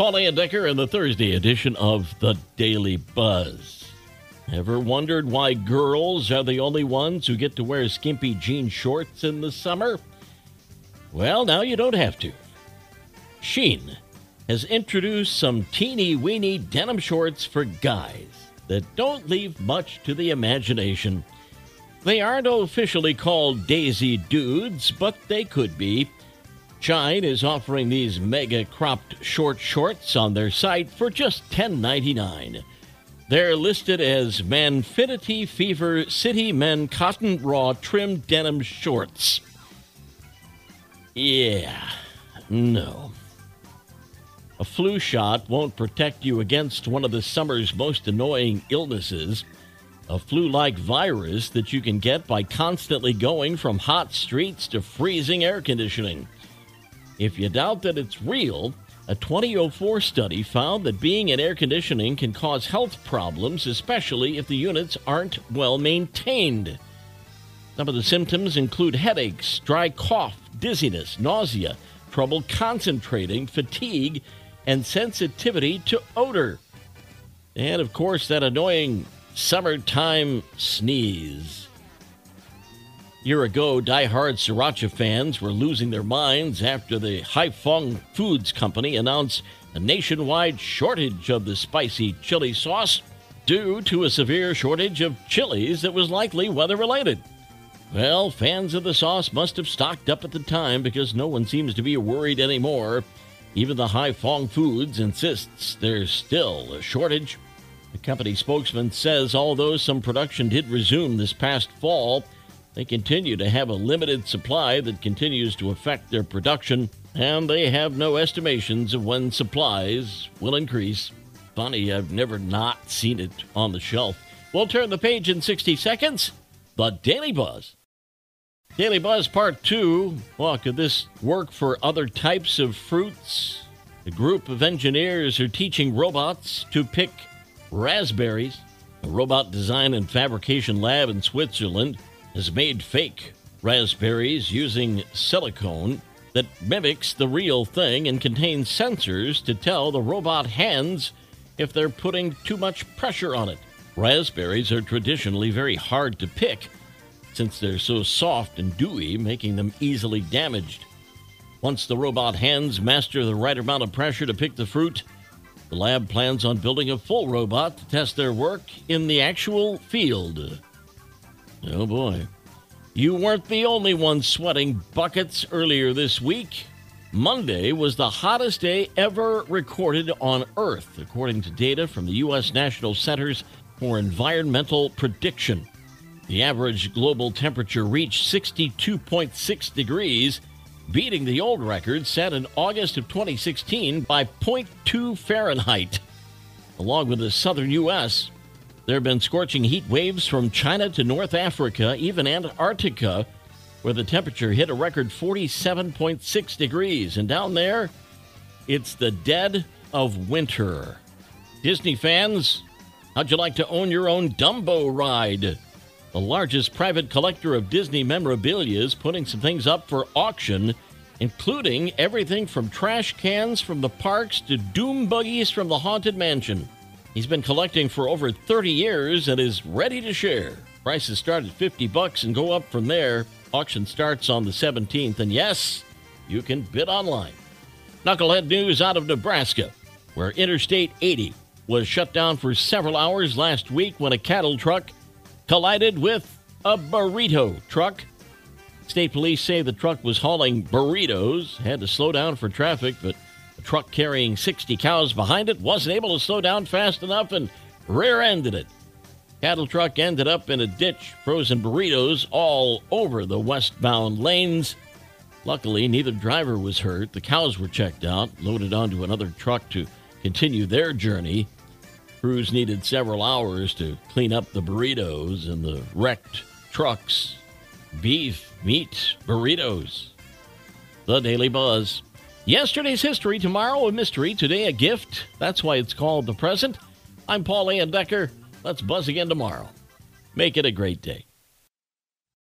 Paul Decker in the Thursday edition of the Daily Buzz. Ever wondered why girls are the only ones who get to wear skimpy jean shorts in the summer? Well, now you don't have to. Shein has introduced some teeny weeny denim shorts for guys that don't leave much to the imagination. They aren't officially called Daisy Dudes, but they could be. Shein is offering these mega cropped short shorts on their site for just $10.99. They're listed as Manfinity Fever City Men Cotton Raw Trim Denim Shorts. Yeah, no. A flu shot won't protect you against one of the summer's most annoying illnesses a flu like virus that you can get by constantly going from hot streets to freezing air conditioning. If you doubt that it's real, a 2004 study found that being in air conditioning can cause health problems, especially if the units aren't well maintained. Some of the symptoms include headaches, dry cough, dizziness, nausea, trouble concentrating, fatigue, and sensitivity to odor. And of course, that annoying summertime sneeze. Year ago, die-hard sriracha fans were losing their minds after the Huy Fong Foods Company announced a nationwide shortage of the spicy chili sauce due to a severe shortage of chilies that was likely weather related. Well, fans of the sauce must have stocked up at the time because no one seems to be worried anymore. Even the Huy Fong Foods insists there's still a shortage. The company spokesman says although some production did resume this past fall, they continue to have a limited supply that continues to affect their production, and they have no estimations of when supplies will increase. Funny, I've never not seen it on the shelf. We'll turn the page in 60 seconds. The Daily Buzz. Daily Buzz Part 2. Well, could this work for other types of fruits? A group of engineers are teaching robots to pick raspberries. A robot design and fabrication lab in Switzerland has made fake raspberries using silicone that mimics the real thing and contains sensors to tell the robot hands if they're putting too much pressure on it. Raspberries are traditionally very hard to pick since they're so soft and dewy, making them easily damaged. Once the robot hands master the right amount of pressure to pick the fruit, the lab plans on building a full robot to test their work in the actual field. Oh boy. You weren't the only one sweating buckets earlier this week. Monday was the hottest day ever recorded on Earth, according to data from the U.S. National Centers for Environmental Prediction. The average global temperature reached 62.6 degrees, beating the old record set in August of 2016 by 0.2 Fahrenheit. Along with the southern U.S., there have been scorching heat waves from China to North Africa, even Antarctica, where the temperature hit a record 47.6 degrees. And down there, it's the dead of winter. Disney fans, how'd you like to own your own Dumbo ride? The largest private collector of Disney memorabilia is putting some things up for auction, including everything from trash cans from the parks to doom buggies from the Haunted Mansion. He's been collecting for over 30 years and is ready to share. Prices start at 50 bucks and go up from there. Auction starts on the 17th, and yes, you can bid online. Knucklehead news out of Nebraska, where Interstate 80 was shut down for several hours last week when a cattle truck collided with a burrito truck. State police say the truck was hauling burritos, had to slow down for traffic, but truck carrying 60 cows behind it wasn't able to slow down fast enough and rear ended it. Cattle truck ended up in a ditch, frozen burritos all over the westbound lanes. Luckily, neither driver was hurt. The cows were checked out, loaded onto another truck to continue their journey. Crews needed several hours to clean up the burritos and the wrecked trucks. Beef, meat, burritos. The Daily Buzz. Yesterday's history, tomorrow a mystery, today a gift. That's why it's called the present. I'm Paul Decker. Let's buzz again tomorrow. Make it a great day.